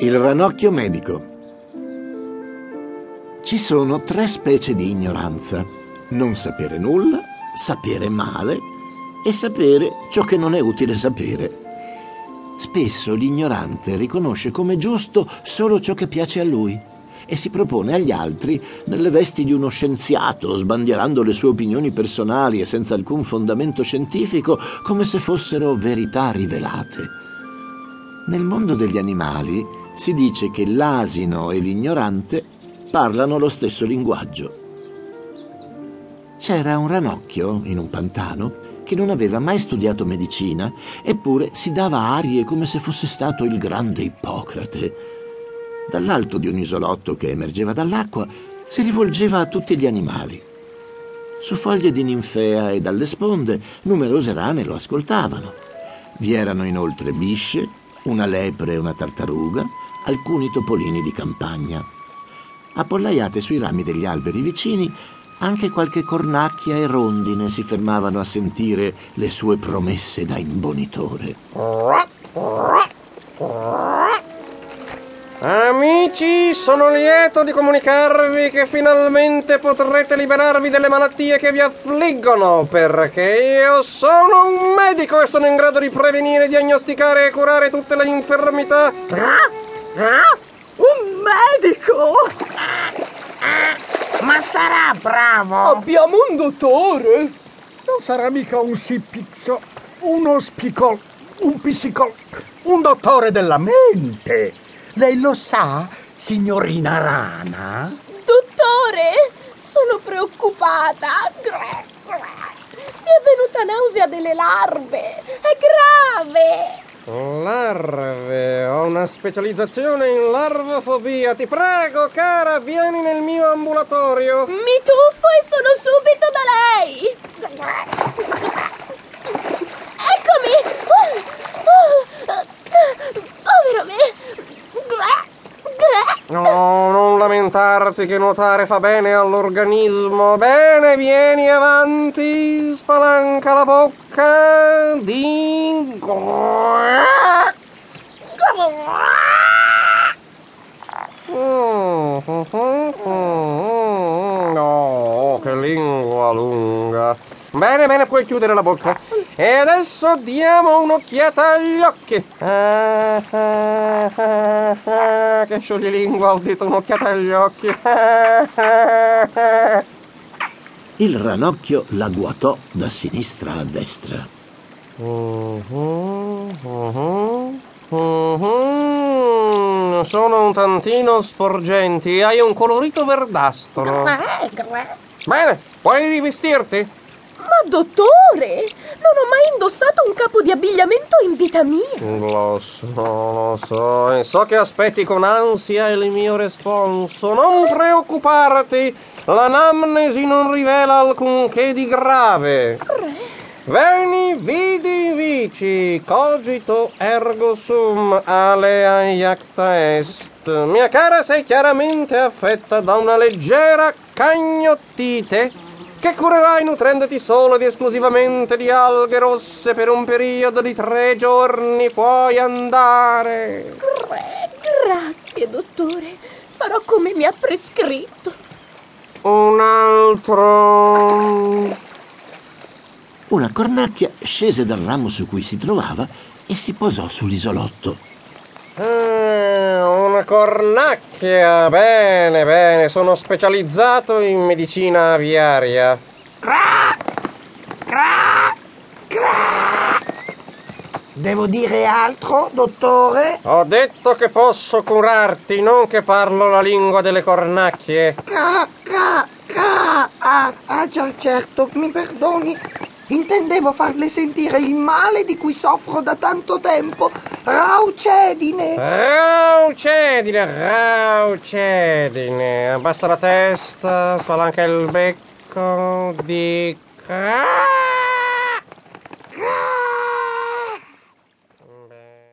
Il ranocchio medico. Ci sono tre specie di ignoranza. Non sapere nulla, sapere male e sapere ciò che non è utile sapere. Spesso l'ignorante riconosce come giusto solo ciò che piace a lui e si propone agli altri nelle vesti di uno scienziato, sbandierando le sue opinioni personali e senza alcun fondamento scientifico, come se fossero verità rivelate. Nel mondo degli animali si dice che l'asino e l'ignorante parlano lo stesso linguaggio. C'era un ranocchio in un pantano che non aveva mai studiato medicina, eppure si dava arie come se fosse stato il grande Ippocrate. Dall'alto di un isolotto che emergeva dall'acqua si rivolgeva a tutti gli animali. Su foglie di ninfea e dalle sponde numerose rane lo ascoltavano. Vi erano inoltre bisce, una lepre e una tartaruga, alcuni topolini di campagna. Appollaiate sui rami degli alberi vicini, anche qualche cornacchia e rondine si fermavano a sentire le sue promesse da imbonitore. Amici, sono lieto di comunicarvi che finalmente potrete liberarvi delle malattie che vi affliggono, perché io sono un medico e sono in grado di prevenire, diagnosticare e curare tutte le infermità. Un medico! Ma sarà bravo! Abbiamo un dottore! Non sarà mica un sipizzo, uno spicol, un psicol, un dottore della mente. Lei lo sa, signorina Rana? Dottore, sono preoccupata. Mi è venuta nausea delle larve. È grave. Larve, ho una specializzazione in larvofobia. Ti prego, cara, vieni nel mio ambulatorio. Mi tuffo e sono subito da lei. Lamentarti che nuotare fa bene all'organismo. Bene, vieni avanti, spalanca la bocca. Di... No, che lingua lunga. Bene, bene, puoi chiudere la bocca. E adesso diamo un'occhiata agli occhi. Ah, ah, ah, ah, che scioglilingua, ho detto un'occhiata agli occhi. Il ranocchio la guatò da sinistra a destra. Mhm, mhm. Sono un tantino sporgenti, hai un colorito verdastro. Bene, puoi rivestirti? Ma dottore, non ho mai indossato un capo di abbigliamento in vita mia. Lo so, lo so, e so che aspetti con ansia il mio responso. Non preoccuparti, l'anamnesi non rivela alcunché di grave. Veni, vidi, vici, cogito ergo sum, alea iacta est. Mia cara, sei chiaramente affetta da una leggera cagnottite che curerai nutrendoti solo ed esclusivamente di alghe rosse per un periodo di tre giorni. Puoi andare. Gra- grazie, dottore. Farò come mi ha prescritto. Un altro. Una cornacchia scese dal ramo su cui si trovava e si posò sull'isolotto. Ah, cornacchia. Bene, bene. Sono specializzato in medicina aviaria. Cra! Cra! Cra! Devo dire altro, dottore? Ho detto che posso curarti, non che parlo la lingua delle cornacchie. Cra! Cra! Cra! Ah, ah già, certo, mi perdoni. Intendevo farle sentire il male di cui soffro da tanto tempo. Raucedine! Raucedine, raucedine. Abbassa la testa, spalanca il becco, di... Cra!